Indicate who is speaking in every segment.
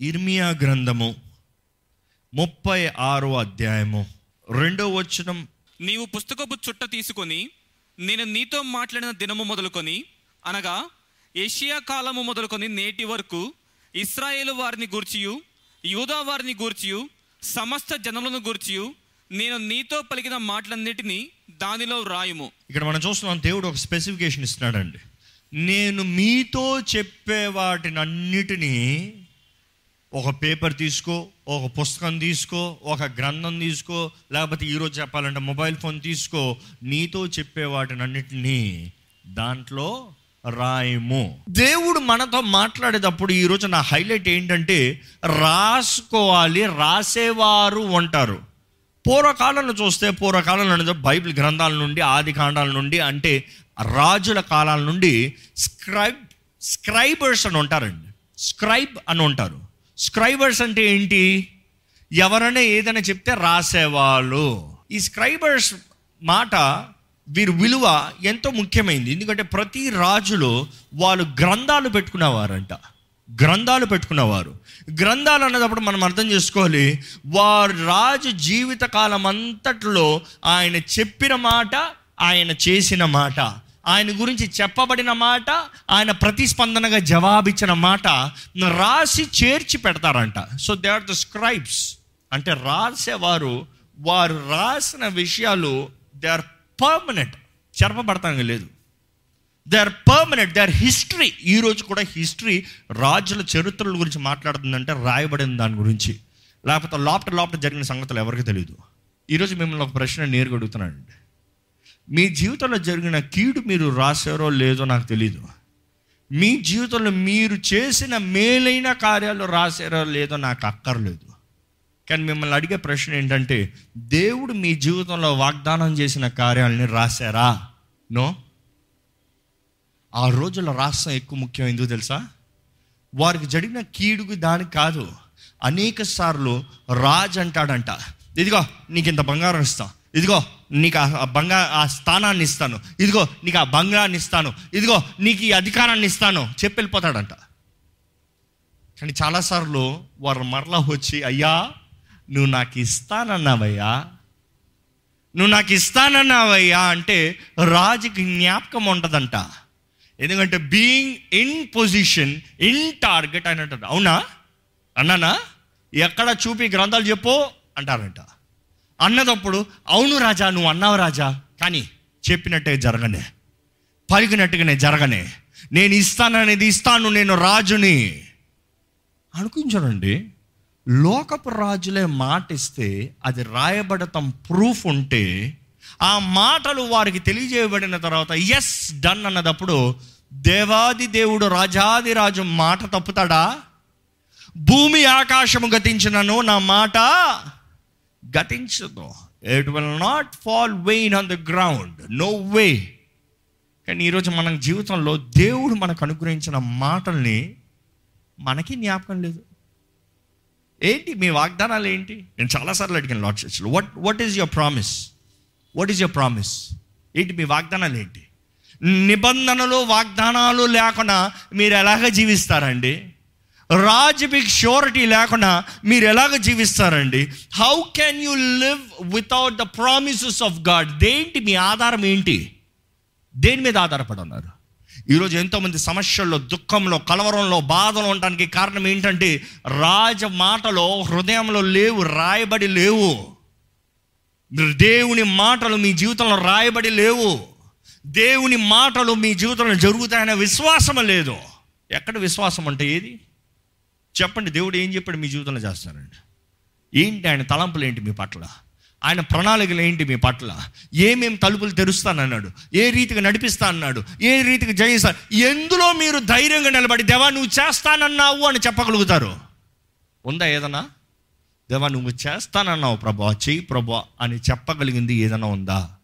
Speaker 1: ఇర్మియా గ్రంథము ముప్పై ఆరో అధ్యాయము. రెండో వచనం.
Speaker 2: నీవు పుస్తకపు చుట్ట తీసుకొని నేను నీతో మాట్లాడిన దినము మొదలుకొని అనగా ఏషియా కాలము మొదలుకొని నేటి వరకు ఇస్రాయేలు వారిని గూర్చియు యూదా వారిని గూర్చియు సమస్త జనములను గూర్చియు నేను నీతో పలికిన మాటలన్నిటినీ దానిలో రాయుము
Speaker 1: ఇక్కడ మనం చూస్తున్నాం దేవుడు ఒక స్పెసిఫికేషన్ ఇస్తున్నాడండి. నేను మీతో చెప్పే వాటిని అన్నిటినీ ఒక పేపర్ తీసుకో ఒక పుస్తకం తీసుకో ఒక గ్రంథం తీసుకో లేకపోతే ఈరోజు చెప్పాలంటే మొబైల్ ఫోన్ తీసుకో నీతో చెప్పే వాటిని అన్నిటినీ దాంట్లో రాయము. దేవుడు మనతో మాట్లాడేటప్పుడు ఈరోజు నా హైలైట్ ఏంటంటే రాసుకోవాలి రాసేవారు ఉంటారు. పూర్వకాలంలో చూస్తే పూర్వకాలంలో బైబిల్ గ్రంథాల నుండి ఆది కాండాల నుండి అంటే రాజుల కాలాల నుండి స్క్రైబ్ స్క్రైబర్స్ అని ఉంటారండి. స్క్రైబ్ అని ఉంటారు. స్క్రైబర్స్ అంటే ఏంటి? ఎవరైనా ఏదైనా చెప్తే రాసేవాళ్ళు. ఈ స్క్రైబర్స్ మాట వీరి విలువ ఎంతో ముఖ్యమైంది. ఎందుకంటే ప్రతి రాజులో వాళ్ళు గ్రంథాలు పెట్టుకునేవారంట. గ్రంథాలు పెట్టుకునేవారు. గ్రంథాలు అన్నదప్పుడు మనం అర్థం చేసుకోవాలి వారు రాజు జీవితకాలం అంతట్లో ఆయన చెప్పిన మాట ఆయన చేసిన మాట. ఆయన గురించి చెప్పబడిన మాట ఆయన ప్రతిస్పందనగా జవాబిచ్చిన మాట రాసి చేర్చి పెడతారంట. So they are the scribes అంటే రాసేవారు వారు రాసిన విషయాలు దే ఆర్ పర్మనెంట్ చెరపబడతానికి లేదు. They are permanent they are history ఈ రోజు కూడా హిస్టరీ రాజుల చరిత్రల గురించి మాట్లాడుతుందంటే రాయబడిన దాని గురించి. లేకపోతే లోపట లోపట జరిగిన సంగతులు ఎవరికి తెలియదు ఈరోజు మిమ్మల్ని ఒక ప్రశ్న నేరుగడుగుతున్నానండి మీ జీవితంలో జరిగిన కీడు మీరు రాశారో లేదో నాకు తెలియదు మీ జీవితంలో మీరు చేసిన మేలైన కార్యాలు రాశారో లేదో నాకు అక్కర్లేదు. కానీ మిమ్మల్ని అడిగే ప్రశ్న ఏంటంటే దేవుడు మీ జీవితంలో వాగ్దానం చేసిన కార్యాలని రాశారా? నో? ఆ రోజుల్లో రాష్ట్రం ఎక్కువ ముఖ్యం ఎందుకు తెలుసా? వారికి జరిగిన కీడుకు దానికి కాదు. అనేక సార్లు రాజు అంటాడంట. ఇదిగో నీకు ఇంత బంగారం ఇస్తా. ఇదిగో నీకు ఆ బంగా ఆ స్థానాన్ని ఇస్తాను. ఇదిగో నీకు ఆ బంగారాన్ని ఇస్తాను. ఇదిగో నీకు ఈ అధికారాన్ని ఇస్తాను. చెప్పి వెళ్ళిపోతాడంట కానీ చాలాసార్లు వారు మరలా వచ్చి అయ్యా నువ్వు నాకు ఇస్తానన్నావయ్యా. నువ్వు నాకు ఇస్తానన్నావయ్యా. అంటే రాజుకి జ్ఞాపకం ఉండదంట. ఎందుకంటే being in position in target అని అంటారు. అవునా? అన్నానా? ఎక్కడ చూపి గ్రంథాలు చెప్పు అంటారంట. అన్నదప్పుడు అవును రాజా నువ్వు అన్నావు రాజా కానీ చెప్పినట్టే జరగనే. పలికినట్టుగానే జరగనే. నేను ఇస్తాననేది ఇస్తాను నేను రాజుని. అనుకుంటానండి లోకపు రాజులే మాట ఇస్తే అది రాయబడటం ప్రూఫ్ ఉంటే ఆ మాటలు వారికి తెలియజేయబడిన తర్వాత ఎస్ డన్ అన్నదప్పుడు దేవాది దేవుడు రాజాది రాజు మాట తప్పుతాడా? భూమి ఆకాశము గతించినను నా మాట గతించదు. It will not fall vain on the ground no way కానీ ఈరోజు మన జీవితంలో దేవుడు మనకు అనుగ్రహించిన మాటల్ని మనకి జ్ఞాపకం లేదు. ఏంటి? మీ వాగ్దానాలు ఏంటి? నేను చాలాసార్లు అడిగాను లాడ్ చర్చ్లో. What what is your promise what is your promise ఏంటి మీ వాగ్దానాలు ఏంటి? నిబంధనలు వాగ్దానాలు లేకుండా మీరు ఎలాగ జీవిస్తారండి? రాజబిక్ షూరిటీ లేకుండా మీరు ఎలాగ జీవిస్తారండి? How can you live without the promises of God దేంటి మీ ఆధారం ఏంటి? దేని మీద ఆధారపడి ఉన్నారు? ఈరోజు ఎంతోమంది సమస్యల్లో దుఃఖంలో కలవరంలో బాధలో ఉండడానికి కారణం ఏంటంటే రాజ మాటలో హృదయంలో లేవు రాయబడి లేవు. దేవుని మాటలు మీ జీవితంలో రాయబడి లేవు. దేవుని మాటలు మీ జీవితంలో జరుగుతాయనే విశ్వాసం లేదు. ఎక్కడ విశ్వాసం అంటే ఏది? చెప్పండి దేవుడు ఏం చెప్పాడు మీ జీవితంలో చేస్తారండి? ఏంటి ఆయన తలంపులు ఏంటి మీ పట్ల? ఆయన ప్రణాళికలు ఏంటి మీ పట్ల? ఏమేం తలుపులు తెరుస్తానన్నాడు? ఏ రీతిగా నడిపిస్తా అన్నాడు ఏ రీతిగా జయిస్తా? ఎందులో మీరు ధైర్యంగా నిలబడి దేవా నువ్వు చేస్తానన్నావు అని చెప్పగలుగుతారు? ఉందా ఏదన్నా? దేవా నువ్వు చేస్తానన్నావు ప్రభా చెయ్యి ప్రభా అని చెప్పగలిగింది ఏదైనా ఉందా?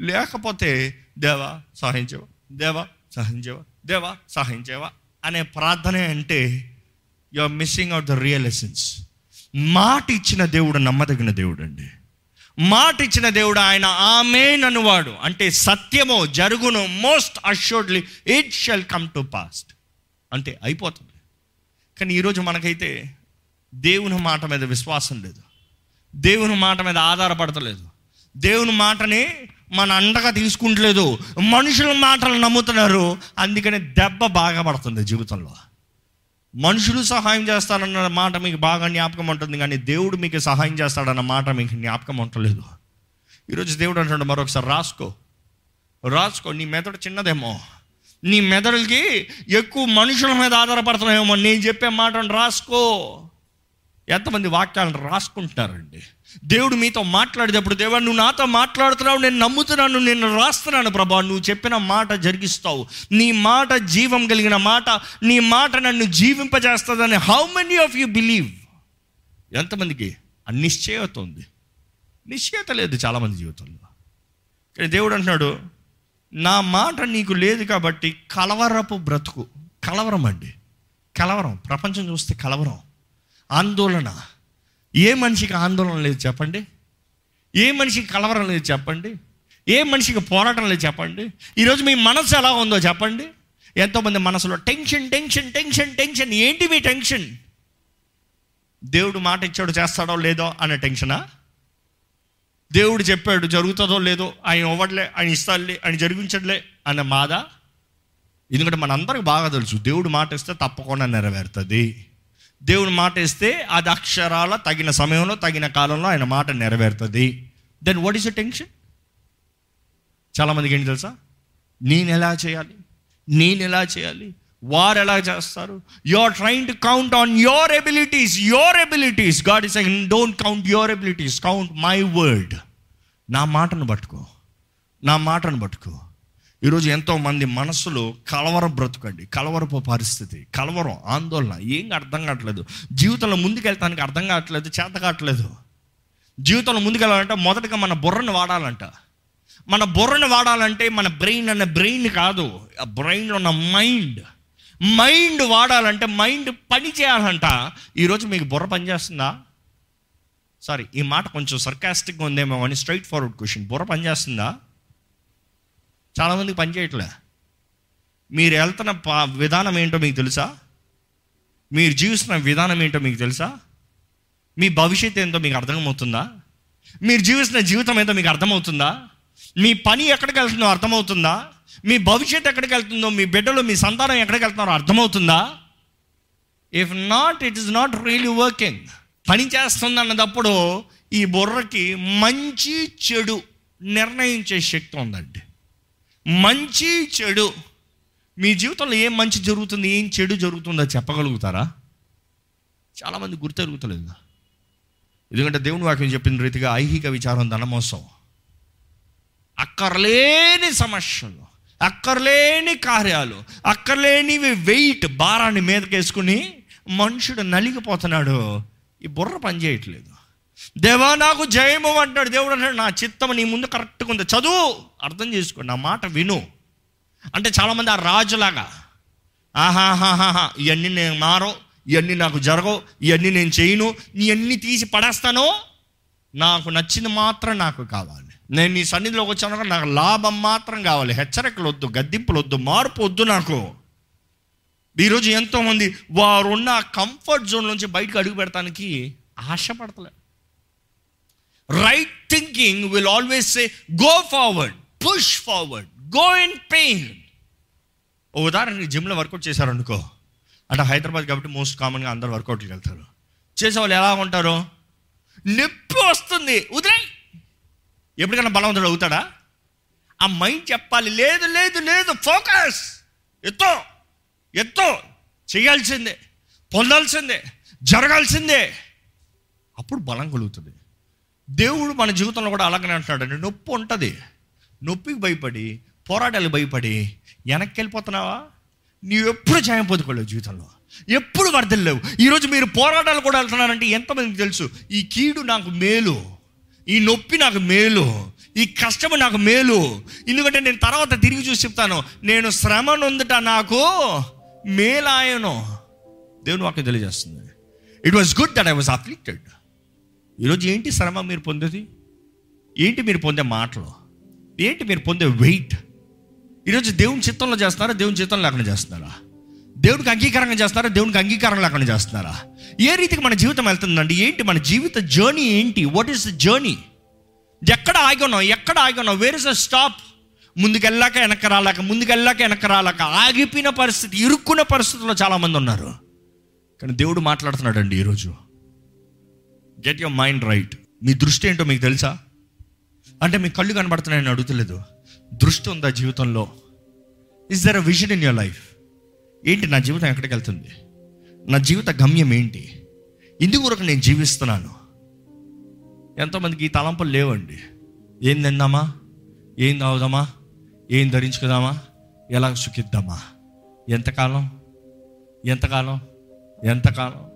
Speaker 1: లేకపోతే దేవా సహాయించేవా దేవా సహాయించేవా దేవా సహాయించేవా అనే ప్రార్థన అంటే you are missing out the real essence మాట ఇచ్చిన దేవుడు నమ్మదగిన దేవుడు అండి మాట ఇచ్చిన దేవుడు ఆయన ఆమె అనువాడు. అంటే సత్యమో జరుగును most assuredly it shall come to pass అంటే అయిపోతుంది. కానీ ఈరోజు మనకైతే దేవుని మాట మీద విశ్వాసం లేదు. దేవుని మాట మీద ఆధారపడతలేదు. దేవుని మాటని మన అండగా తీసుకుంటలేదు. మనుషుల మాటలు నమ్ముతున్నారు. అందుకని దెబ్బ బాగా పడుతుంది జీవితంలో. మనుషులు సహాయం చేస్తారన్న మాట మీకు బాగా జ్ఞాపకం ఉంటుంది కానీ దేవుడు మీకు సహాయం చేస్తాడన్న మాట మీకు జ్ఞాపకం ఉండలేదు ఈరోజు దేవుడు అంటాడు మరొకసారి రాసుకో. రాసుకో నీ మెదడు చిన్నదేమో. నీ మెదడుకి ఎక్కువ మనుషుల మీద ఆధారపడుతున్నాయేమో. నేను చెప్పే మాటను రాసుకో. ఎంతమంది వాక్యాలను రాసుకుంటున్నారండి. దేవుడు మీతో మాట్లాడేటప్పుడు దేవా నువ్వు నాతో మాట్లాడుతున్నావు నేను నమ్ముతున్నాను నేను రాస్తున్నాను ప్రభా నువ్వు చెప్పిన మాట జరిగిస్తావు. నీ మాట జీవం కలిగిన మాట నీ మాట నన్ను జీవింపజేస్తుందని how many of you believe ఎంతమందికి? నిశ్చయత ఉంది. నిశ్చయత లేదు చాలామంది జీవితంలో. కానీ దేవుడు అంటున్నాడు నా మాట నీకు లేదు కాబట్టి కలవరపు బ్రతుకు. కలవరం అండి. కలవరం ప్రపంచం చూస్తే కలవరం. ఆందోళన. ఏ మనిషికి ఆందోళన లేదు చెప్పండి? ఏ మనిషికి కలవరం లేదు చెప్పండి? ఏ మనిషికి పోరాటం లేదు చెప్పండి? ఈరోజు మీ మనసు ఎలా ఉందో చెప్పండి? ఎంతోమంది మనసులో టెన్షన్ టెన్షన్ టెన్షన్ టెన్షన్. ఏంటి మీ టెన్షన్? దేవుడు మాట ఇచ్చాడు చేస్తాడో లేదో అనే టెన్షనా? దేవుడు చెప్పాడు జరుగుతుందో లేదో ఆయన ఇవ్వడలే ఆయన ఇస్తాడులే ఆయన జరిగించడలే అన్న మాదా? ఎందుకంటే మనందరికి బాగా తెలుసు దేవుడు మాట ఇస్తే తప్పకుండా నెరవేరుతుంది. దేవుని మాట ఇస్తే అది అక్షరాల తగిన సమయంలో తగిన కాలంలో ఆయన మాట నెరవేరుతుంది. Then what is a tension చాలామందికి ఏంటి తెలుసా? నేను ఎలా చేయాలి? నేను ఎలా చేయాలి? వారు ఎలా చేస్తారు? You are trying to count on your abilities your abilities God is don't count your abilities count my word నా మాటను పట్టుకో. నా మాటను పట్టుకో. ఈరోజు ఎంతో మంది మనసులో కలవరం బ్రతుకండి. కలవరపు పరిస్థితి కలవరం ఆందోళన. ఏం అర్థం కావట్లేదు. జీవితంలో ముందుకెళ్తానికి అర్థం కావట్లేదు చేత కావట్లేదు. జీవితంలో ముందుకెళ్ళాలంటే మొదటగా మన బుర్రను వాడాలంట. మన బుర్రను వాడాలంటే మన బ్రెయిన్ అనే బ్రెయిన్ కాదు. ఆ బ్రెయిన్లో ఉన్న మైండ్. మైండ్ వాడాలంటే మైండ్ పని చేయాలంట. ఈరోజు మీకు బుర్ర పనిచేస్తుందా సారీ ఈ మాట కొంచెం సర్కాస్టిక్గా ఉందేమో అని స్ట్రైట్ ఫార్వర్డ్ క్వశ్చన్ బుర్ర పనిచేస్తుందా చాలామందికి పని చేయట్లే. మీరు వెళ్తున్న పా విధానం ఏంటో మీకు తెలుసా? మీరు జీవిస్తున్న విధానం ఏంటో మీకు తెలుసా? మీ భవిష్యత్తు ఏంటో మీకు అర్థమవుతుందా? మీరు జీవిస్తున్న జీవితం ఏంటో మీకు అర్థమవుతుందా? మీ పని ఎక్కడికి వెళ్తుందో అర్థమవుతుందా? మీ భవిష్యత్తు ఎక్కడికి వెళ్తుందో మీ బిడ్డలు మీ సంతానం ఎక్కడికి వెళ్తున్నారో అర్థమవుతుందా? If not it is not really working పని చేస్తుంది అన్నదప్పుడు ఈ బుర్రకి మంచి చెడు నిర్ణయించే శక్తి ఉందండి. మంచి చెడు. మీ జీవితంలో ఏం మంచి జరుగుతుంది ఏం చెడు జరుగుతుందో చెప్పగలుగుతారా? చాలామంది గుర్తెరుగుతలేదు. ఎందుకంటే దేవుని వాక్యం చెప్పిన రీతిగా ఐహిక విచారం ధనమోసం. అక్కర్లేని సమస్యలు అక్కర్లేని కార్యాలు అక్కర్లేనివి వెయిట్ భారాన్ని మీదకేసుకుని మనుషుడు నలిగిపోతున్నాడు. ఈ బుర్ర పనిచేయట్లేదు. దేవా నాకు జయము అంటాడు దేవుడు అంటాడు నా చిత్తం నీ ముందు కరెక్ట్గా ఉంది. చదువు. అర్థం చేసుకో నా మాట విను. అంటే చాలామంది ఆ రాజులాగా ఆహాహాహా ఇవన్నీ నేను మారో ఇవన్నీ నాకు జరగవు ఇవన్నీ నేను చేయను ఇవన్నీ తీసి పడేస్తాను. నాకు నచ్చింది మాత్రం నాకు కావాలి. నేను నీ సన్నిధిలోకి వచ్చాను నాకు లాభం మాత్రం కావాలి. హెచ్చరికలు వద్దు గద్దింపులు వద్దు మార్పు వద్దు నాకు. ఈరోజు ఎంతోమంది వారున్న కంఫర్ట్ జోన్ నుంచి బయటకు అడుగు పెడతానికి ఆశపడతలే. Right thinking will always say go forward push forward go in pain ఓ ఉదాహరణకి జిమ్లో వర్కౌట్ చేశారనుకో. అంటే హైదరాబాద్ కాబట్టి మోస్ట్ కామన్గా అందరు వర్కౌట్కి వెళ్తారు. చేసేవాళ్ళు ఎలా ఉంటారు? నొప్పి వస్తుంది. ఉదయ్ ఎప్పటికైనా బలవంతుడు అవుతాడా? ఆ మైండ్ చెప్పాలి. లేదు లేదు లేదు ఫోకస్ ఎత్తో ఎత్తో! చేయాల్సిందే పొందాల్సిందే జరగాల్సిందే. అప్పుడు బలం కలుగుతుంది. దేవుడు మన జీవితంలో కూడా అలాగనే అంటున్నాడు నొప్పి ఉంటుంది. నొప్పికి భయపడి పోరాటాలు భయపడి వెనక్కి వెళ్ళిపోతున్నావా? నీవు ఎప్పుడు జయం పొందుకోలేవు జీవితంలో. ఎప్పుడు వర్ధలేవు ఈరోజు మీరు పోరాటాలు కూడా వెళ్తున్నారంటే ఎంతమందికి తెలుసు? ఈ కీడు నాకు మేలు. ఈ నొప్పి నాకు మేలు. ఈ కష్టము నాకు మేలు. ఎందుకంటే నేను తర్వాత తిరిగి చూసి చెప్తాను. నేను శ్రమ నొందుట నాకు మేలాయను. దేవుని వాక్యం తెలియజేస్తుంది. It was good that I was afflicted ఈరోజు ఏంటి శ్రమ మీరు పొందేది? ఏంటి మీరు పొందే మాటలు? ఏంటి మీరు పొందే వెయిట్ ఈరోజు దేవుని చిత్తంలో చేస్తారా దేవుని చిత్తం లేకుండా చేస్తున్నారా? దేవుడికి అంగీకారంగా చేస్తారా దేవునికి అంగీకారం లేకుండా చేస్తున్నారా? ఏ రీతికి మన జీవితం వెళ్తుందండి? ఏంటి మన జీవిత జర్నీ ఏంటి? వాట్ ఈస్ ద జర్నీ ఎక్కడ ఆగి ఎక్కడ ఆగినావు వేర్ ఇస్ అ స్టాప్ ముందుకెళ్ళాక వెనక్కి రాలేక ముందుకెళ్ళాక వెనక్కి రాలేక ఆగిపోయిన పరిస్థితి ఇరుక్కున్న పరిస్థితుల్లో చాలామంది ఉన్నారు. కానీ దేవుడు మాట్లాడుతున్నాడండి ఈరోజు. గెట్ యువర్ మైండ్ రైట్ మీ దృష్టి ఏంటో మీకు తెలుసా? అంటే మీ కళ్ళు కనబడుతున్నాయని అడుగుతలేదు. దృష్టి ఉందా జీవితంలో? Is there a vision in your life ఏంటి నా జీవితం ఎక్కడికి వెళ్తుంది? నా జీవిత గమ్యం ఏంటి? ఇందుకు కొరకు నేను జీవిస్తున్నాను. ఎంతోమందికి ఈ తలంపులు లేవండి. ఏం తిందామా? ఏం తాగుదామా? ఏం ధరించుకుందామా? ఎలా సుఖిద్దామా? ఎంతకాలం? ఎంతకాలం? ఎంతకాలం?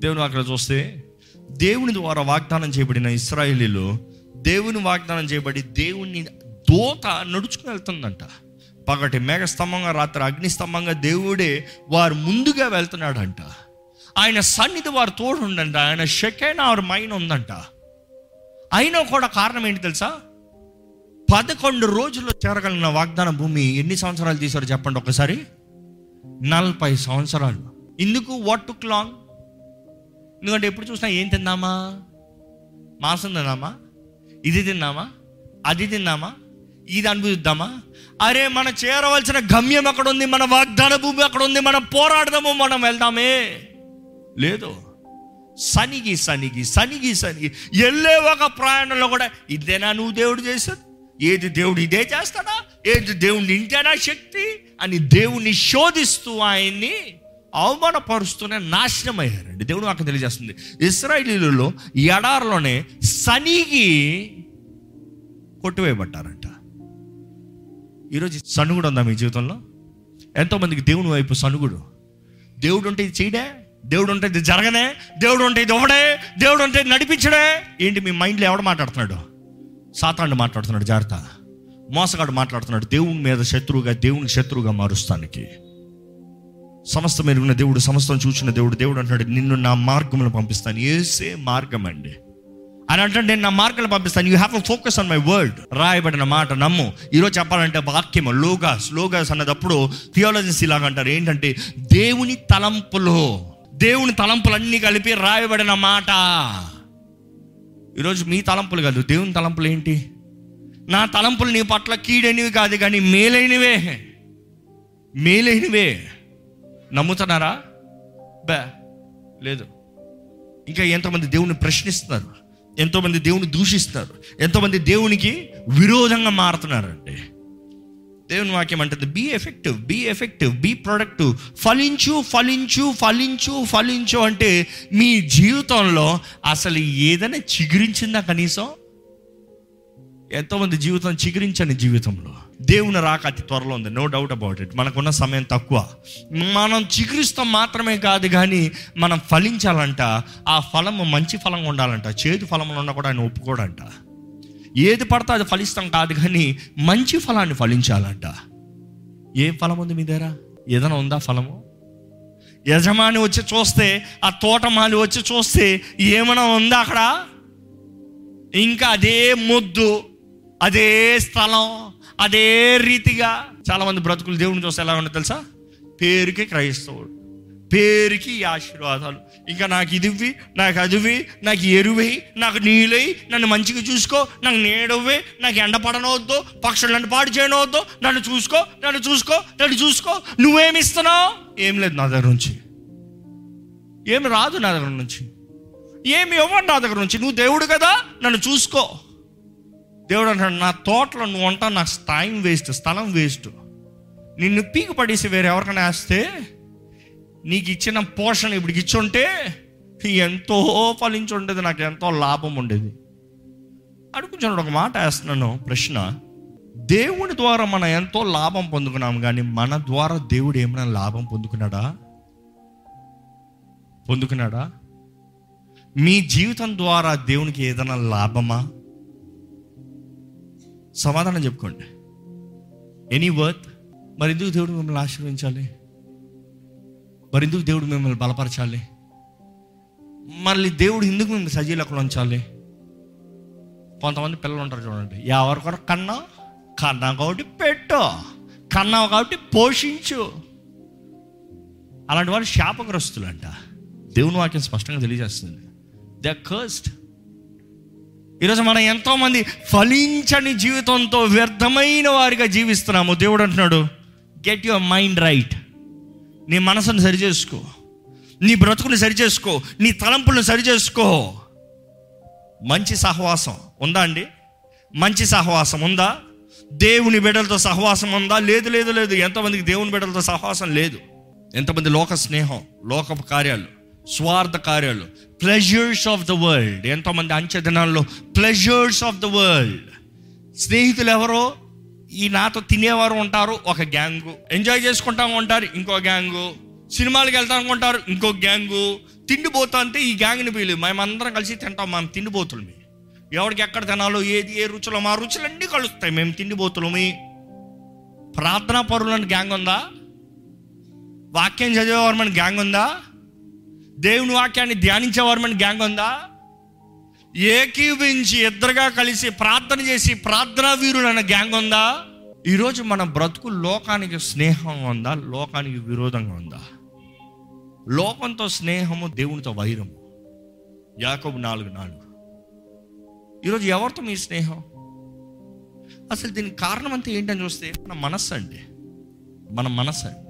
Speaker 1: దేవుని అక్కడ చూస్తే దేవుని ద్వారా వాగ్దానం చేయబడిన ఇస్రాయేలీలు దేవుని వాగ్దానం చేయబడి దేవుని దోత నడుచుకుని వెళ్తుందంట. పగటి మేఘస్తంభంగా రాత్రి అగ్నిస్తంభంగా దేవుడే వారు ముందుగా వెళ్తున్నాడంట. ఆయన సన్నిధి వారు తోడుండంట. ఆయన షెకైన వారి మైన్ ఉందంట. అయినా కూడా కారణం ఏంటి తెలుసా? పదకొండు రోజుల్లో చేరగలిగిన వాగ్దాన భూమి ఎన్ని సంవత్సరాలు తీశారో చెప్పండి ఒకసారి. నలభై సంవత్సరాలు. ఇందుకు వాట్ టుక్ లాంగ్ ఎందుకంటే ఎప్పుడు చూసినా ఏం తిన్నామా? మాంసం తిన్నామా? ఇది తిన్నామా? అది తిన్నామా? ఇది అనుభవిద్దామా? అరే మన చేరవలసిన గమ్యం అక్కడ ఉంది మన వాగ్దాన భూమి అక్కడ ఉంది మనం పోరాడదాము మనం వెళ్దామే. లేదు. సనిగి సనిగి సనిగి సనిగి. వెళ్ళే ఒక ప్రయాణంలో కూడా ఇదేనా నువ్వు దేవుడు చేశాడు ఏది దేవుడు ఇదే చేస్తాడా? ఏది దేవుడిని ఇంటేనా శక్తి? అని దేవుణ్ణి శోధిస్తూ ఆయన్ని అవమానపరుస్తూనే నాశనం అయ్యారండి దేవుడు నాకు తెలియజేస్తుంది. ఇస్రాయిలీలలో ఎడారిలోనే సనిగి కొట్టివేయబడ్డారంట. ఈరోజు సనుగుడు ఉందా మీ జీవితంలో? ఎంతోమందికి దేవుని వైపు సనుగుడు. దేవుడు ఉంటే ఇది చేయడే దేవుడు ఉంటే ఇది జరగనే దేవుడు ఉంటే ఇది ఇవ్వడే దేవుడు ఉంటే ఇది నడిపించడే. ఏంటి మీ మైండ్లో ఎవడు మాట్లాడుతున్నాడు? సాతాండు మాట్లాడుతున్నాడు జాగ్రత్త. మోసగాడు మాట్లాడుతున్నాడు. దేవుని మీద శత్రువుగా దేవుని శత్రువుగా మారుస్తానికి. సమస్తం ఎరుగున్న దేవుడు సమస్తం చూసిన దేవుడు దేవుడు అంటున్నాడు నిన్ను నా మార్గంలో పంపిస్తాను. ఏసే మార్గం అండి. అని అంటే నేను నా మార్గంలో పంపిస్తాను. You have a focus on my word రాయబడిన మాట నమ్ము. ఈరోజు చెప్పాలంటే వాక్యం లోగాస్ లోగాస్ అన్నదప్పుడు థియాలజీస్ ఇలాగ అంటారు. ఏంటంటే దేవుని తలంపులో దేవుని తలంపులన్నీ కలిపి రాయబడిన మాట. ఈరోజు మీ తలంపులు కాదు దేవుని తలంపులు ఏంటి? నా తలంపులు నీ పట్ల కీడైనవి కాదు కానీ మేలైనవే. మేలైనవే. నమ్ముతున్నారా? బే లేదు. ఇంకా ఎంతోమంది దేవుని ప్రశ్నిస్తున్నారు. ఎంతోమంది దేవుని దూషిస్తారు ఎంతోమంది దేవునికి విరోధంగా మారుతున్నారండి. దేవుని వాక్యం అంటుంది be effective be effective be productive ఫలించు ఫలించు ఫలించు ఫలించు అంటే మీ జీవితంలో అసలు ఏదైనా చిగురించిందా కనీసం? ఎంతోమంది జీవితం చిగురించని జీవితంలో. దేవుని రాక అతి త్వరలో ఉంది. నో డౌట్ అబౌట్ ఇట్ మనకున్న సమయం తక్కువ. మనం చిగురిస్తాం మాత్రమే కాదు కానీ మనం ఫలించాలంట. ఆ ఫలము మంచి ఫలంగా ఉండాలంట. చేదు ఫలంలో ఉన్నా కూడా ఆయన ఒప్పుకోడంట. ఏది పడితే అది ఫలిస్తాం కాదు కానీ మంచి ఫలాన్ని ఫలించాలంట. ఏ ఫలం ఉంది మీ దగ్గర? ఏదైనా ఉందా ఫలము? యజమాని వచ్చి చూస్తే ఆ తోటమాలి వచ్చి చూస్తే ఏమైనా ఉందా అక్కడ? ఇంకా అదే ముద్దు అదే స్థలం. అదే రీతిగా చాలా మంది బ్రతుకులు దేవుని చూస్తే ఎలా ఉండదు తెలుసా? పేరుకి క్రైస్తవుడు. పేరుకి ఈ ఆశీర్వాదాలు. ఇంకా నాకు ఇదివి నాకు అదివి నాకు ఎరువై నాకు నీళ్ళై నన్ను మంచిగా చూసుకో నాకు నీడవ్వే నాకు ఎండ పడనవద్దు పక్షులు నన్ను పాడు చేయనవద్దు నన్ను చూసుకో నన్ను చూసుకో నన్ను చూసుకో. నువ్వేమి ఇస్తున్నావు? ఏం లేదు నా దగ్గర నుంచి. ఏమి రాదు నా దగ్గర నుంచి. ఏమి ఇవ్వండి నా దగ్గర నుంచి. నువ్వు దేవుడు కదా నన్ను చూసుకో. దేవుడు అంటాడు నా తోటలో నువ్వు ఉంటా నాకు టైం వేస్ట్ స్థలం వేస్ట్. నిన్ను పీకి పడేసి వేరే ఎవరికైనా వేస్తే నీకు ఇచ్చిన పోషణ ఇప్పుడు ఇచ్చుంటే ఎంతో ఫలించి ఉండేది నాకు ఎంతో లాభం ఉండేది. అడుగుతున్నాడు ఒక మాట వేస్తున్నాను ప్రశ్న. దేవుని ద్వారా మనం ఎంతో లాభం పొందుకున్నాం కానీ మన ద్వారా దేవుడు ఏమైనా లాభం పొందుకున్నాడా? పొందుకున్నాడా? మీ జీవితం ద్వారా దేవునికి ఏదైనా లాభమా? సమాధానం చెప్పుకోండి. ఎనీ వర్త్ మరి ఎందుకు దేవుడు మిమ్మల్ని ఆశీర్వదించాలి? మరి ఎందుకు దేవుడు మిమ్మల్ని బలపరచాలి? మళ్ళీ దేవుడు ఎందుకు మిమ్మల్ని సజీలకులు ఉంచాలి? కొంతమంది పిల్లలు ఉంటారు చూడండి. ఎవరి కన్నా కన్నా కాబట్టి పెట్టు. కన్నావు కాబట్టి పోషించు. అలాంటి వాళ్ళు శాపగ్రస్తులు అంట దేవుని వాక్యం స్పష్టంగా తెలియజేస్తుంది. దే కస్ట్ ఈరోజు మనం ఎంతోమంది ఫలించని జీవితంతో వ్యర్థమైన వారిగా జీవిస్తున్నాము. దేవుడు అంటున్నాడు గెట్ యువర్ మైండ్ రైట్ నీ మనసును సరిచేసుకో. నీ బ్రతుకుని సరిచేసుకో. నీ తలంపులను సరిచేసుకో. మంచి సహవాసం ఉందా అండి? మంచి సహవాసం ఉందా? దేవుని బిడ్డలతో సహవాసం ఉందా? లేదు లేదు లేదు. ఎంతమందికి దేవుని బిడ్డలతో సహవాసం లేదు. ఎంతమంది లోక స్నేహం లోక కార్యాలు స్వార్థ కార్యాలు ప్లెజర్స్ ఆఫ్ ద వరల్డ్ ఎంతోమంది అంచె దినాల్లో ప్లెజర్స్ ఆఫ్ ద వరల్డ్ స్నేహితులు ఎవరో ఈ నాతో తినేవారు ఉంటారు ఒక గ్యాంగు. ఎంజాయ్ చేసుకుంటాం ఉంటారు ఇంకో గ్యాంగు. సినిమాలకు వెళ్తాం ఉంటారు ఇంకో గ్యాంగు. తిండిపోతా అంటే ఈ గ్యాంగ్ని పీలి మేమందరం కలిసి తింటాం మేము తిండిపోతులమి. ఎవరికి ఎక్కడ తినాలో ఏది ఏ రుచులో మా రుచులన్నీ కలుస్తాయి. మేము తిండిపోతులమి. ప్రార్థనా పరులని గ్యాంగ్ ఉందా? వాక్యం చదివేవారు మన గ్యాంగ్ ఉందా? దేవుని వాక్యాన్ని ధ్యానించేవారు మన గ్యాంగ్ ఉందా? ఏకీవించి ఇద్దరుగా కలిసి ప్రార్థన చేసి ప్రార్థనా వీరుడు అన్న గ్యాంగ్ ఉందా? ఈరోజు మన బ్రతుకు లోకానికి స్నేహం ఉందా? లోకానికి విరోధంగా ఉందా? లోకంతో స్నేహము దేవునితో వైరము. యాకబు నాలుగు నాలుగు. ఈరోజు ఎవరితో మీ స్నేహం? అసలు దీనికి కారణం అంతా ఏంటని చూస్తే మన మనస్సు అండి. మన మనస్సు అండి.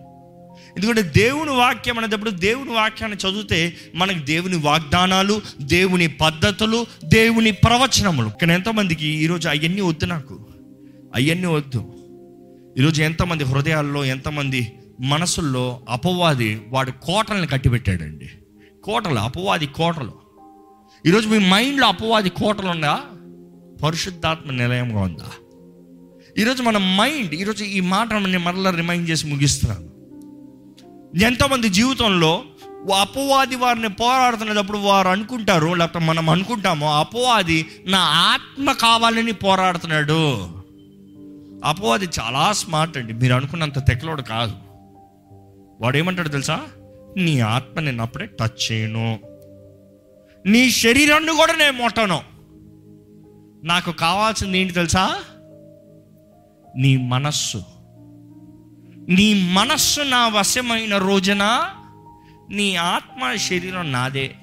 Speaker 1: ఎందుకంటే దేవుని వాక్యం అనేటప్పుడు దేవుని వాక్యాన్ని చదివితే మనకి దేవుని వాగ్దానాలు దేవుని పద్ధతులు దేవుని ప్రవచనములు. కానీ ఎంతోమందికి ఈరోజు అవన్నీ వద్దు నాకు. అవన్నీ వద్దు. ఈరోజు ఎంతమంది హృదయాల్లో ఎంతమంది మనసుల్లో అపవాది వాడి కోటల్ని కట్టిపెట్టాడండి. కోటలు అపవాది కోటలు. ఈరోజు మీ మైండ్లో అపవాది కోటలు ఉందా? పరిశుద్ధాత్మ నిలయంగా ఉందా? ఈరోజు మన మైండ్ ఈరోజు ఈ మాట నేను మరలా రిమైండ్ చేసి ముగిస్తున్నాను. ఎంతోమంది జీవితంలో అపవాది వారిని పోరాడుతున్నప్పుడు వారు అనుకుంటారు లేకపోతే మనం అనుకుంటాము అపవాది నా ఆత్మ కావాలని పోరాడుతున్నాడు. అపవాది చాలా స్మార్ట్ అండి. మీరు అనుకున్నంత తెక్కలోడు కాదు. వాడు ఏమంటాడు తెలుసా? నీ ఆత్మ నేను అప్పుడే టచ్ చేయను. నీ శరీరాన్ని కూడా నేను ముట్టను. నాకు కావాల్సింది ఏంటి తెలుసా? నీ మనస్సు. నీ మనస్సు నా వశమైన రోజున నీ ఆత్మ శరీరం నాదే.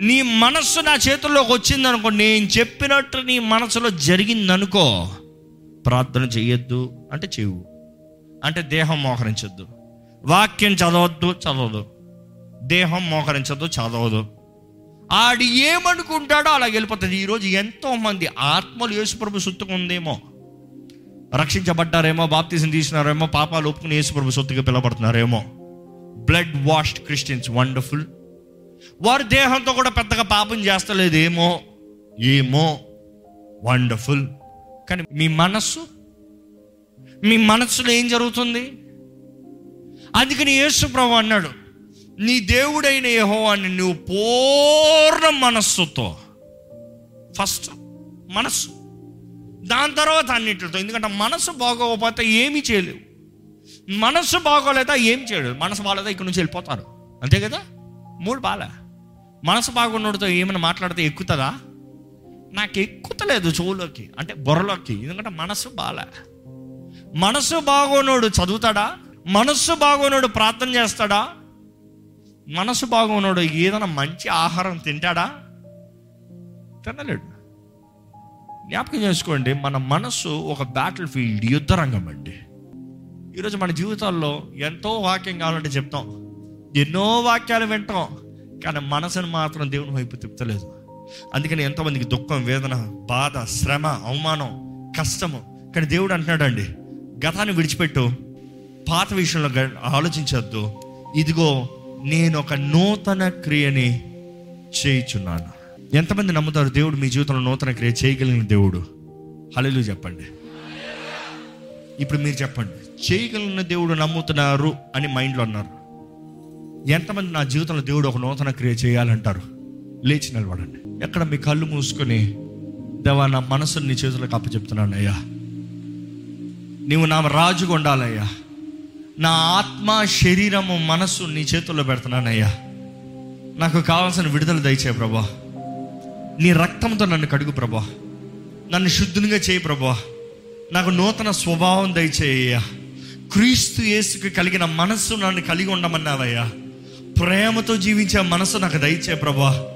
Speaker 1: నీ మనస్సు నా చేతుల్లోకి వచ్చిందనుకో నేను చెప్పినట్టు నీ మనసులో జరిగిందనుకో ప్రార్థన చేయొద్దు అంటే చెవు అంటే దేహం మోకరించొద్దు వాక్యం చదవద్దు చదవదు. దేహం మోహరించద్దు చదవదు. ఆడు ఏమనుకుంటాడో అలా వెళ్ళిపోతుంది. ఈరోజు ఎంతోమంది ఆత్మలు యేసుప్రభు సుత్తుకుందేమో. రక్షించబడ్డారేమో బాప్తిజం తీసినారేమో పాపాలు ఒప్పుకుని యేసుప్రభు సొత్తుగా పిలబడుతున్నారేమో బ్లడ్ వాష్డ్ క్రిస్టియన్స్ వండర్ఫుల్ వారు దేహంతో కూడా పెద్దగా పాపం చేస్తలేదు ఏమో ఏమో వండర్ఫుల్ కానీ మీ మనస్సు మీ మనస్సులో ఏం జరుగుతుంది? అందుకని యేసు ప్రభు అన్నాడు నీ దేవుడైన యహోవాన్ని నువ్వు పూర్ణ మనస్సుతో ఫస్ట్ మనస్సు దాని తర్వాత అన్నిటితో. ఎందుకంటే మనసు బాగోకపోతే ఏమీ చేయలేవు. మనసు బాగోలేదా ఏం చేయలేదు మనసు బాగాలేదా ఇక్కడ నుంచి వెళ్ళిపోతారు. అంతే కదా? మూడు బాలే. మనసు బాగున్నోడితో ఏమైనా మాట్లాడితే ఎక్కుతుందా నాకు ఎక్కుతలేదు చెవులోకి అంటే బుర్రలోకి. ఎందుకంటే మనసు బాలే. మనసు బాగోనోడు చదువుతాడా? మనస్సు బాగోనోడు ప్రార్థన చేస్తాడా? మనసు బాగోనోడు ఏదైనా మంచి ఆహారం తింటాడా? తినలేడు. జ్ఞాపకం చేసుకోండి మన మనస్సు ఒక బ్యాటిల్ ఫీల్డ్ యుద్ధరంగం అండి. ఈరోజు మన జీవితాల్లో ఎంతో వాక్యం కావాలంటే చెప్తాం. ఎన్నో వాక్యాలు వింటాం కానీ మనసును మాత్రం దేవుని వైపు తిప్పలేదు అందుకని ఎంతోమందికి దుఃఖం వేదన బాధ శ్రమ అవమానం కష్టము. కానీ దేవుడు అంటున్నాడండి గతాన్ని విడిచిపెట్టు పాత విషయంలో గ- ఇదిగో నేను ఒక నూతన క్రియని చేయుచున్నాను. ఎంతమంది నమ్ముతారు దేవుడు మీ జీవితంలో నూతన క్రియ చేయగలిగిన దేవుడు? హలెలు చెప్పండి. ఇప్పుడు మీరు చెప్పండి. చేయగలిగిన దేవుడు నమ్ముతున్నారు అని మైండ్లో అన్నారు. ఎంతమంది నా జీవితంలో దేవుడు ఒక నూతన క్రియ చేయాలంటారు? లేచి నిలబడండి. ఎక్కడ మీ కళ్ళు మూసుకొని దేవా నా మనసుని నీ చేతులకు అప్పచెప్తున్నాను అయ్యా. నీవు నా రాజుగా ఉండాలయ్యా. నా ఆత్మ శరీరము మనస్సు నీ చేతుల్లో పెడుతున్నానయ్యా నాకు కావాల్సిన విడుదల దయచే ప్రభా. నీ రక్తంతో నన్ను కడుగు ప్రభా. నన్ను శుద్ధునిగా చేయి ప్రభా. నాకు నూతన స్వభావం దయచేయ్యా. క్రీస్తు యేసుకి కలిగిన మనస్సు నన్ను కలిగి ఉండమన్నావయ్యా. ప్రేమతో జీవించే మనసు నాకు దయచే ప్రభా.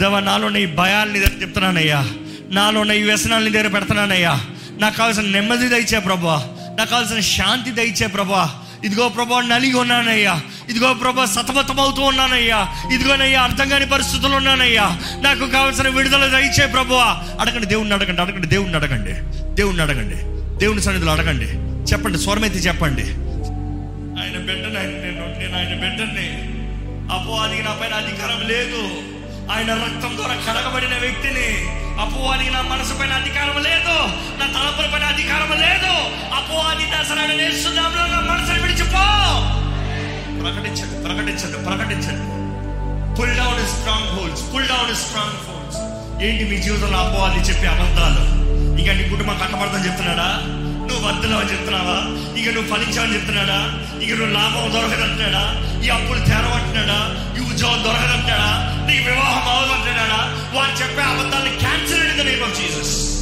Speaker 1: దేవా నాలో నీ భయాల్ని దగ్గర చెప్తున్నానయ్యా. నాలో ఈ వ్యసనాలని దగ్గర పెడుతున్నానయ్యా. నాకు కావాల్సిన నెమ్మది దయచే ప్రభా. నాకు కావాల్సిన శాంతి దయచే ప్రభా. ఇదిగో ప్రభా నలిగి ఉన్నానయ్యా. ఇదిగో ప్రభా సతమతమవుతూ ఉన్నానయ్యా. ఇదిగోనయ్యా అర్థం కాని పరిస్థితులు ఉన్నానయ్యా. నాకు కావాల్సిన విడుదల దయచే ప్రభువా అడగండి దేవుణ్ణి అడగండి అడగండి దేవుణ్ణి అడగండి దేవుణ్ణి అడగండి దేవుని సన్నిధిలో అడగండి. చెప్పండి స్వరమైతే చెప్పండి. ఆయన బిడ్డని ఆయన నేను నేను ఆయన బిడ్డని అది నా పైన అధికారం లేదు. ఆయన రక్తం ద్వారా కడగబడిన వ్యక్తిని అపోవాది నా మనసు పైన అధికారం లేదు నా తలపుల పైన అధికారం లేదు. అపోవాది దసరాడు నేస్తున్నాంలో నా మనసుని విడిచిపో. ప్రకటించండి ప్రకటించండి ప్రకటించండి. Pull down strongholds pull down strongholds ఏంటి మీ జీవితంలో అపోవాది చెప్పే అబద్ధాలు? ఇంకా నీ కుటుంబం కట్టబడదని చెప్తున్నాడా? నువ్వు వర్ధలవని చెప్తున్నావా? ఇక నువ్వు ఫలించావని చెప్తున్నాడా? ఇక నువ్వు లాభం దొరకదంటున్నాడా? ఈ అప్పులు తెరవంటున్నాడా? ఈ ఉద్యోగం దొరకదంటాడా నీ వివాహం అవ్వదంటున్నాడా వారు చెప్పే అబద్ధాన్ని cancel in the name of Jesus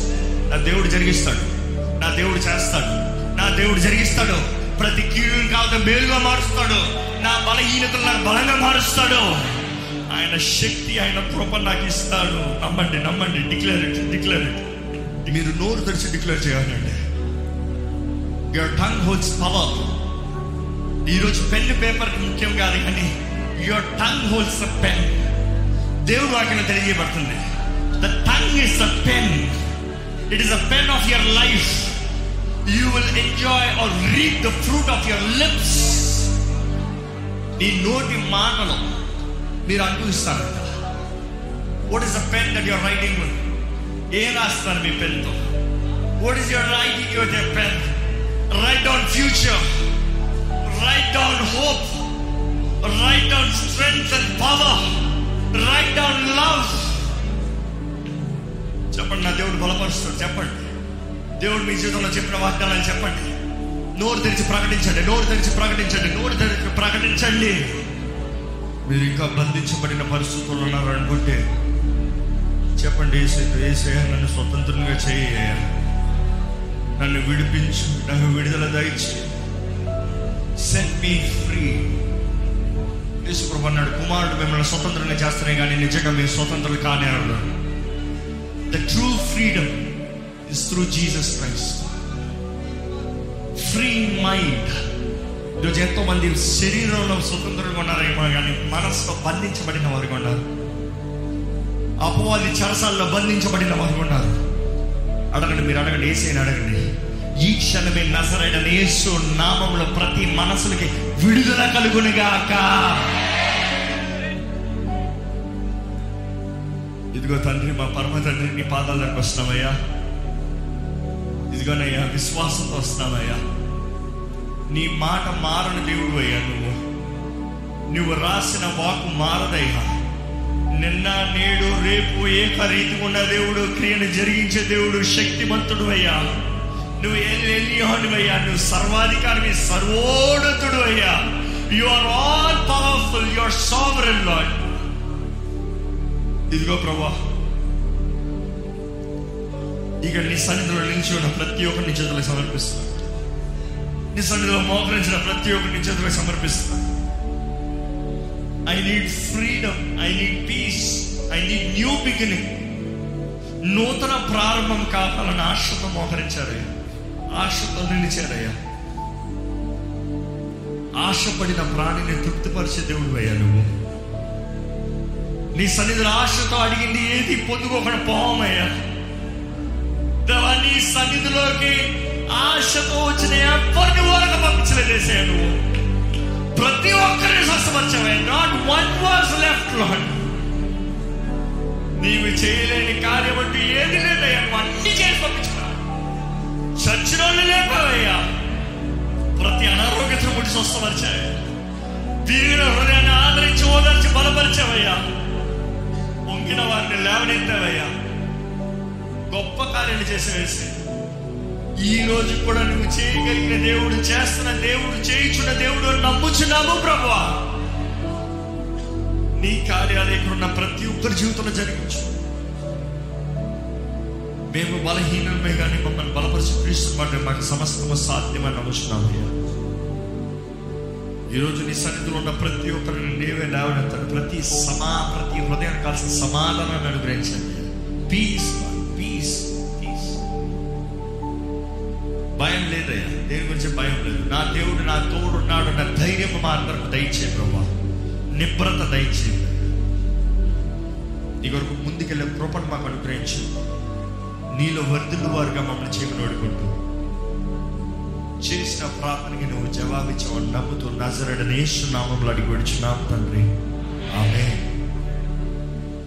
Speaker 1: నా దేవుడు జరిగిస్తాడు. నా దేవుడు చేస్తాడు. నా దేవుడు జరిగిస్తాడు. ప్రతి కీడు కాదు మేలుగా మారుస్తాడు. నా బలహీనతలు నాకు బలంగా మారుస్తాడు. ఆయన శక్తి ఆయన కృప నాకు ఇస్తాడు. నమ్మండి నమ్మండి. డిక్లేర్ ఇట్ డిక్లేర్ ఇట్ మీరు నోరు తెరిచి డిక్లేర్ చేయాలండి. యువర్ టంగ్ హోల్డ్స్ పవర్ ఈరోజు పెన్ పేపర్ ముఖ్యం కాదు కానీ your tongue holds a pen దేవుడు వాక్యం తెలియజేయబడుతుంది. The tongue is a pen it is a pen of your life you will enjoy or read the fruit of your lips నీ నోటి మాటలు మీరు అనుభవిస్తారంట. What is the pen that your writing ఏం రాస్తారు మీ పెన్తో what is your writing your pen write down future write down hope write down strength and power write down love చెప్పండి నా దేవుడు బలపరుస్తాడు. చెప్పండి. దేవుడు మీ జీవితంలో చెప్పిన వాగ్దానాలు చెప్పండి. నోరు తెరిచి ప్రకటించండి. నోరు తెరిచి ప్రకటించండి. నోరు తెరిచి ప్రకటించండి. మీరు ఇంకా బంధించబడిన పరిస్థితులు ఉన్నారనుకుంటే చెప్పండి ఏసే ఏసే నన్ను స్వతంత్రంగా చేయ. నన్ను విడిపించు నాకు విడుదల దయచి. సెట్ మీ ఫ్రీ యేసుప్రభు అన్నాడు కుమారుడు మిమ్మల్ని స్వతంత్రంగా చేస్తనే కానీ నిజంగా మీరు స్వతంత్రులు కానే అన్నాడు the true freedom is through Jesus Christ free mind ఈరోజు ఎంతో మంది శరీరంలో స్వతంత్రంగా ఉన్నారేమో కానీ మనసులో బంధించబడిన వారు ఉన్నారు. అపవాది చరసాల్లో బంధించబడిన వారు ఉన్నారు. అడగండి మీరు అడగండి ఏసైనా అడగండి. ఈ క్షణమే నజరైన యేసు నామంలో ప్రతి మనసులకి విడుదల కలుగునిగాక ఇదిగో తండ్రి మా పరమ తండ్రి నీ పాదాల దగ్గరకు వస్తున్నామయ్యా. ఇదిగోనయ్యా విశ్వాసంతో వస్తున్నామయ్యా. నీ మాట మారని దేవుడు అయ్యా నువ్వు. నువ్వు రాసిన వాకు మారదయ్యా. నిన్న నేడు రేపు ఏక రీతిగా ఉన్న దేవుడు క్రియను జరిగించే దేవుడు శక్తిమంతుడు అయ్యా. నువ్వు ఎల్లియోని అయ్యా? నువ్వు సర్వాధికారి సర్వోన్నతుడు అయ్యా. You are all powerful you are sovereign Lord ఇదిగో ప్రభా ఇక నీ సన్నిధిలో నిలిచి ఉన్న ప్రతి ఒక్కరిని చేతులకు సమర్పిస్తా నీ సన్నిధిలో మోకరించిన ప్రతి ఒక్కరిని చేతులకు సమర్పిస్తా I need freedom I need peace I need new beginning నూతన ప్రారంభం కావాలని ఆశతో మోకరించారయ్యా. ఆశతో నిలిచాడయ్యా ఆశపడిన ప్రాణిని తృప్తిపరిచే దేవుడు అయ్యా నువ్వు. నీ సన్నిధిలో ఆశతో అడిగింది ఏది పొందుకోకుండా పోవమయ్యా. దేవా నీ సన్నిధిలోకి ఆశతో వచ్చిన ఎవరిని వరకు పంపించలేదేసా నువ్వు. ప్రతి ఒక్కరిని స్వస్థపరిచావే not one was left Lord నీవు చేయలేని కార్యం అంటూ ఏది లేదయ్యా. అన్ని చేసి పంపించుకున్నా చచ్చిన వాళ్ళు ప్రతి అనారోగ్యతను ముట్టి స్వస్థపరిచాయి దీని హృదయాన్ని ఆదరించి ఓదార్చి బలపరిచావయ్యా. పొంగిన వారిని లేవనెత్తావయ్యా. గొప్ప కార్యాలు చేసి వేసి. ఈ రోజు కూడా నువ్వు చేయగలిగిన దేవుడు చేస్తున్న దేవుడు చేయించున్న దేవుడు నమ్ముచున్నాము ప్రభువా. నీ కార్యాలు ప్రతి ఒక్కరి జీవితంలో జరిగించు. మేము బలహీనమే కానీ మమ్మల్ని బలపరిచి క్రీస్తు మాకు సమస్తము సాధ్యమని నమ్ముచున్నాము అయ్యా. ఈరోజు నీ సన్నిధిలో ఉన్న ప్రతి ఒక్కరిని నీవే లేవనెత్తాను ప్రతి సమా ప్రతి హృదయానికి కాల్సిన సమాధానాన్ని అనుగ్రహించండి పీస్ పీస్ పీస్ భయం లేదయ్యా దేని గురించి భయం లేదు. నా దేవుడు నా తోడు తోడున్నాడు నా ధైర్యం మా అందరికి దయచే ప్రభా. నిబ్రత దయచే నీ కొరకు ముందుకెళ్ళే కృపను మాకు అనుగ్రహించింది నీలో వర్ధులు వారుగా మమ్మల్ని చేయమని అడుగుంటూ చేసిన ప్రార్థనకి నువ్వు జవాబిచ్చావు నమ్ముతూ నజరడనేసు నామంలో అడిగి విడుచున్నాం తండ్రి. ఆమె